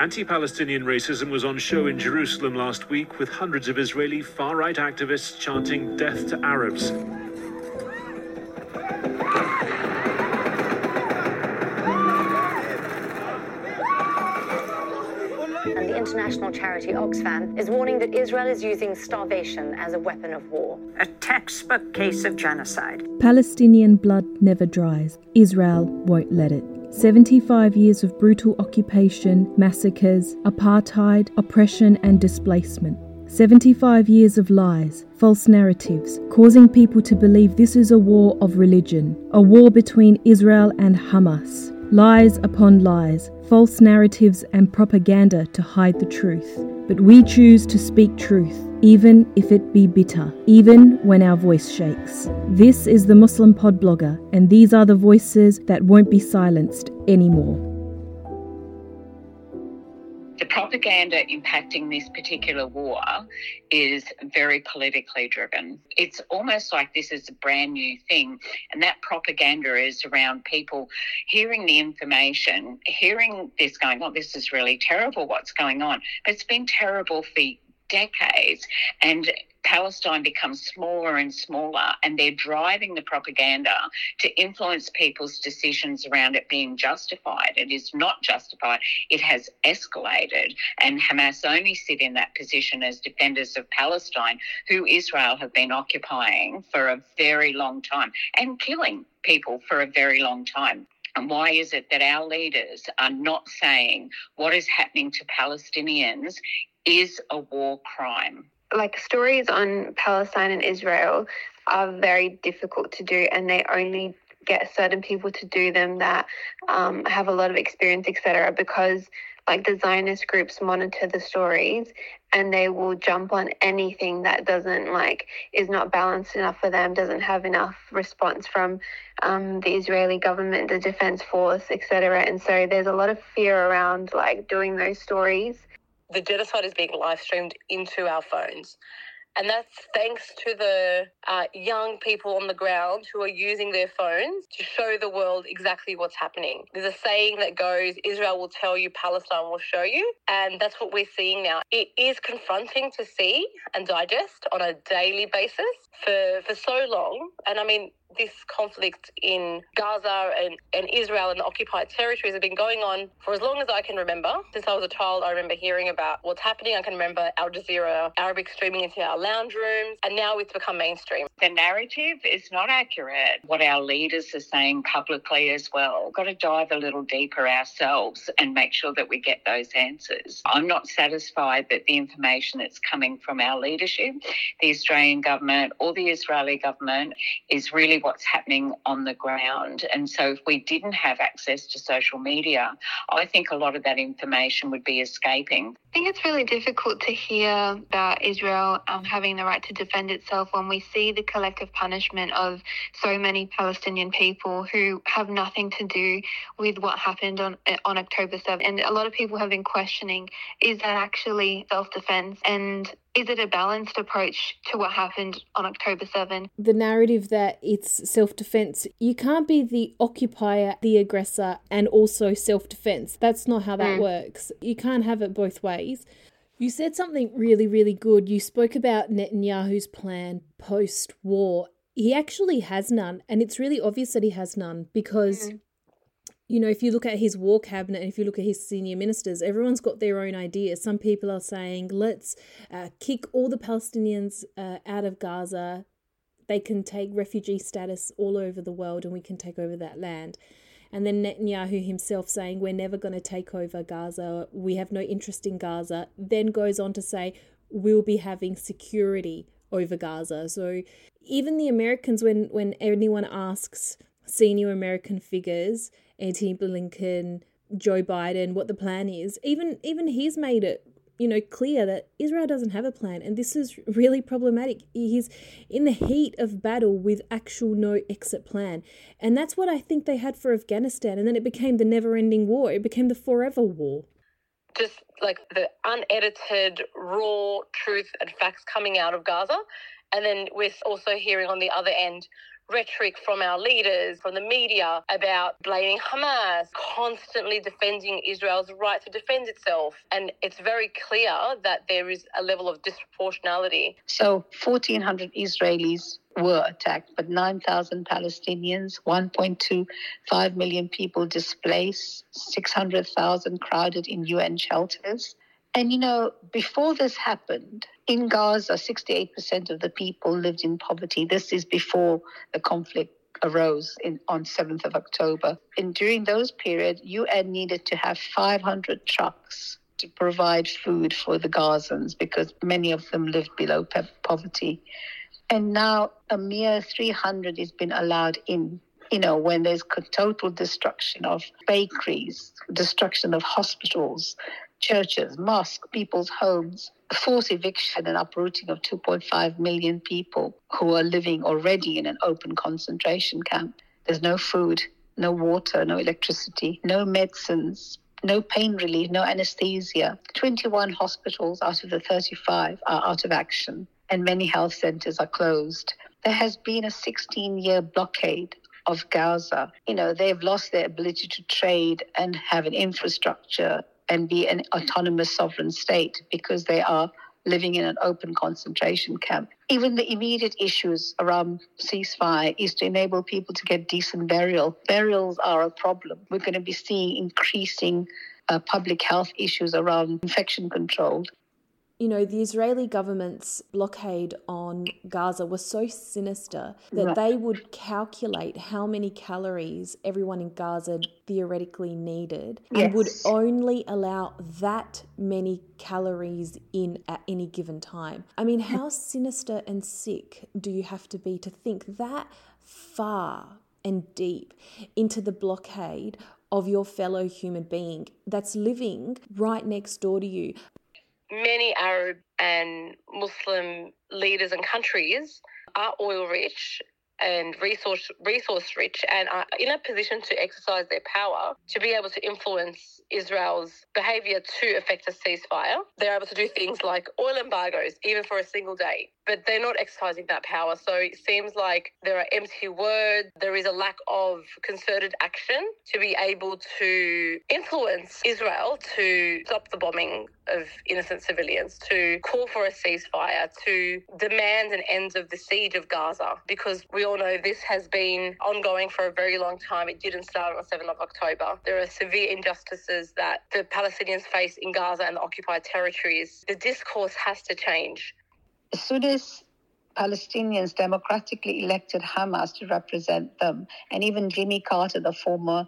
Anti Palestinian racism was on show in Jerusalem last week with hundreds of Israeli far right activists chanting death to Arabs. And the international charity Oxfam is warning that Israel is using starvation as a weapon of war. A textbook case of genocide. Palestinian blood never dries. Israel won't let it. 75 years of brutal occupation, massacres, apartheid, oppression, and displacement. 75 years of lies, false narratives, causing people to believe this is a war of religion, a war between Israel and Hamas. Lies upon lies, false narratives, and propaganda to hide the truth. But we choose to speak truth, even if it be bitter, even when our voice shakes. This is the Muslim Pod Blogger, and these are the voices that won't be silenced anymore. The propaganda impacting this particular war is very politically driven. It's almost like this is a brand new thing, and that propaganda is around people hearing the information, hearing this going, oh, this is really terrible what's going on. But it's been terrible for decades, and Palestine becomes smaller and smaller, and they're driving the propaganda to influence people's decisions around it being justified. It is not justified, it has escalated, and Hamas only sit in that position as defenders of Palestine, who Israel have been occupying for a very long time and killing people for a very long time. And why is it that our leaders are not saying what is happening to Palestinians is a war crime? like stories on Palestine and Israel are very difficult to do, and they only get certain people to do them that um, have a lot of experience, etc. Because like the Zionist groups monitor the stories and they will jump on anything that doesn't like is not balanced enough for them, doesn't have enough response from um, the Israeli government, the defense force, etc. And so there's a lot of fear around like doing those stories the genocide is being live streamed into our phones. And that's thanks to the uh, young people on the ground who are using their phones to show the world exactly what's happening. There's a saying that goes, Israel will tell you, Palestine will show you. And that's what we're seeing now. It is confronting to see and digest on a daily basis for, for so long. And I mean, this conflict in Gaza and, and Israel and the occupied territories have been going on for as long as I can remember. Since I was a child, I remember hearing about what's happening. I can remember Al Jazeera Arabic streaming into our lounge rooms, and now it's become mainstream. The narrative is not accurate. What our leaders are saying publicly as well. We've got to dive a little deeper ourselves and make sure that we get those answers. I'm not satisfied that the information that's coming from our leadership, the Australian government or the Israeli government, is really what's happening on the ground. And so, if we didn't have access to social media, I think a lot of that information would be escaping. I think it's really difficult to hear about Israel um, having the right to defend itself when we see the collective punishment of so many Palestinian people who have nothing to do with what happened on on October 7th. And a lot of people have been questioning: is that actually self-defense? And is it a balanced approach to what happened on October 7? The narrative that it's self defense, you can't be the occupier, the aggressor, and also self defense. That's not how that mm. works. You can't have it both ways. You said something really, really good. You spoke about Netanyahu's plan post war. He actually has none, and it's really obvious that he has none because. Mm you know, if you look at his war cabinet and if you look at his senior ministers, everyone's got their own ideas. Some people are saying, let's uh, kick all the Palestinians uh, out of Gaza. They can take refugee status all over the world and we can take over that land. And then Netanyahu himself saying, We're never going to take over Gaza. We have no interest in Gaza. Then goes on to say, We'll be having security over Gaza. So even the Americans, when, when anyone asks senior American figures, Antony Blinken, Joe Biden, what the plan is. Even even he's made it, you know, clear that Israel doesn't have a plan, and this is really problematic. He's in the heat of battle with actual no exit plan, and that's what I think they had for Afghanistan, and then it became the never-ending war. It became the forever war. Just like the unedited, raw truth and facts coming out of Gaza And then we're also hearing on the other end rhetoric from our leaders, from the media about blaming Hamas, constantly defending Israel's right to defend itself. And it's very clear that there is a level of disproportionality. So 1,400 Israelis were attacked, but 9,000 Palestinians, 1.25 million people displaced, 600,000 crowded in UN shelters. And you know, before this happened, in Gaza, 68% of the people lived in poverty. This is before the conflict arose in, on 7th of October. And during those periods, UN needed to have 500 trucks to provide food for the Gazans because many of them lived below pe- poverty. And now a mere 300 has been allowed in you know, when there's total destruction of bakeries, destruction of hospitals, churches, mosques, people's homes, forced eviction and uprooting of 2.5 million people who are living already in an open concentration camp. There's no food, no water, no electricity, no medicines, no pain relief, no anesthesia. 21 hospitals out of the 35 are out of action, and many health centers are closed. There has been a 16 year blockade of Gaza. You know, they've lost their ability to trade and have an infrastructure and be an autonomous sovereign state because they are living in an open concentration camp. Even the immediate issues around ceasefire is to enable people to get decent burial. Burials are a problem. We're going to be seeing increasing uh, public health issues around infection control you know, the Israeli government's blockade on Gaza was so sinister that right. they would calculate how many calories everyone in Gaza theoretically needed yes. and would only allow that many calories in at any given time. I mean, how sinister and sick do you have to be to think that far and deep into the blockade of your fellow human being that's living right next door to you many Arab and Muslim leaders and countries are oil rich and resource resource rich and are in a position to exercise their power to be able to influence Israel's behavior to affect a ceasefire. They're able to do things like oil embargoes, even for a single day but they're not exercising that power. So it seems like there are empty words. There is a lack of concerted action to be able to influence Israel to stop the bombing of innocent civilians, to call for a ceasefire, to demand an end of the siege of Gaza, because we all know this has been ongoing for a very long time. It didn't start on the 7th of October. There are severe injustices that the Palestinians face in Gaza and the occupied territories. The discourse has to change as soon as Palestinians democratically elected Hamas to represent them, and even Jimmy Carter, the former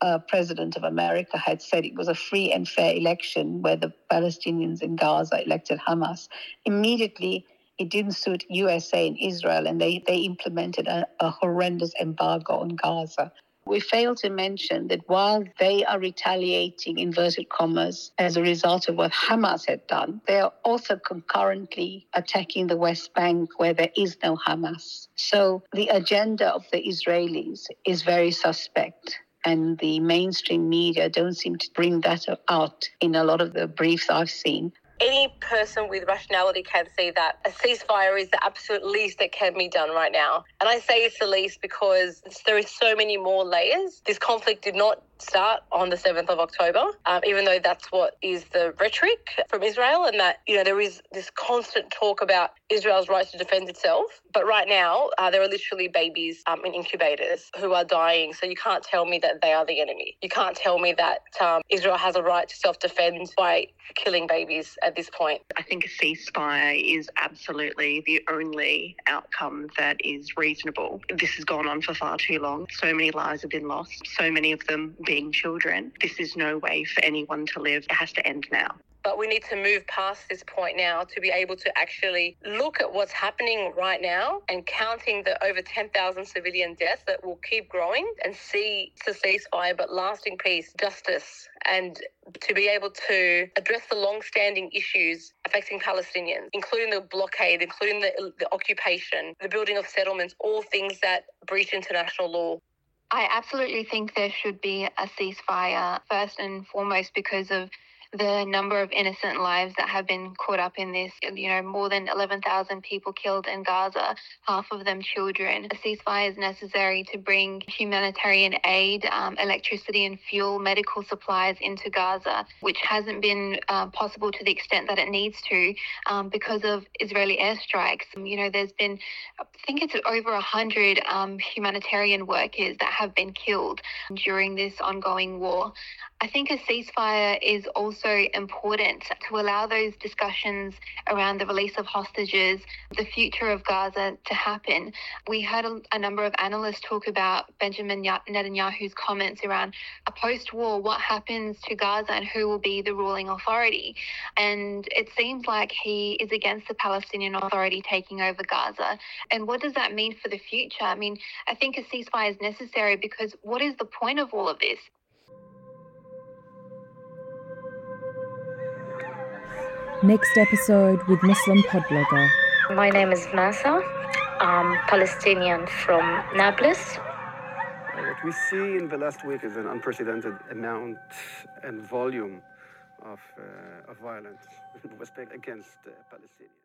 uh, president of America, had said it was a free and fair election where the Palestinians in Gaza elected Hamas. Immediately, it didn't suit USA and Israel, and they, they implemented a, a horrendous embargo on Gaza. We fail to mention that while they are retaliating, inverted commas, as a result of what Hamas had done, they are also concurrently attacking the West Bank where there is no Hamas. So the agenda of the Israelis is very suspect and the mainstream media don't seem to bring that out in a lot of the briefs I've seen any person with rationality can see that a ceasefire is the absolute least that can be done right now. And I say it's the least because there is so many more layers. This conflict did not start on the 7th of October, um, even though that's what is the rhetoric from Israel, and that, you know, there is this constant talk about Israel's right to defend itself. But right now, uh, there are literally babies um, in incubators who are dying. So you can't tell me that they are the enemy. You can't tell me that um, Israel has a right to self defend by killing babies at this point. I think a ceasefire is absolutely the only outcome that is reasonable. This has gone on for far too long. So many lives have been lost, so many of them being children. This is no way for anyone to live. It has to end now. But we need to move past this point now to be able to actually look at what's happening right now and counting the over 10,000 civilian deaths that will keep growing and see the ceasefire, but lasting peace, justice, and to be able to address the long-standing issues affecting Palestinians, including the blockade, including the, the occupation, the building of settlements, all things that breach international law. I absolutely think there should be a ceasefire first and foremost because of the number of innocent lives that have been caught up in this. You know, more than 11,000 people killed in Gaza, half of them children. A ceasefire is necessary to bring humanitarian aid, um, electricity and fuel, medical supplies into Gaza, which hasn't been uh, possible to the extent that it needs to um, because of Israeli airstrikes. You know, there's been, I think it's over 100 um, humanitarian workers that have been killed during this ongoing war. I think a ceasefire is also important to allow those discussions around the release of hostages, the future of Gaza to happen. We heard a, a number of analysts talk about Benjamin Netanyahu's comments around a post war, what happens to Gaza and who will be the ruling authority. And it seems like he is against the Palestinian Authority taking over Gaza. And what does that mean for the future? I mean, I think a ceasefire is necessary because what is the point of all of this? Next episode with Muslim podblogger. My name is Masa. I'm Palestinian from Nablus. What we see in the last week is an unprecedented amount and volume of, uh, of violence against uh, Palestinians.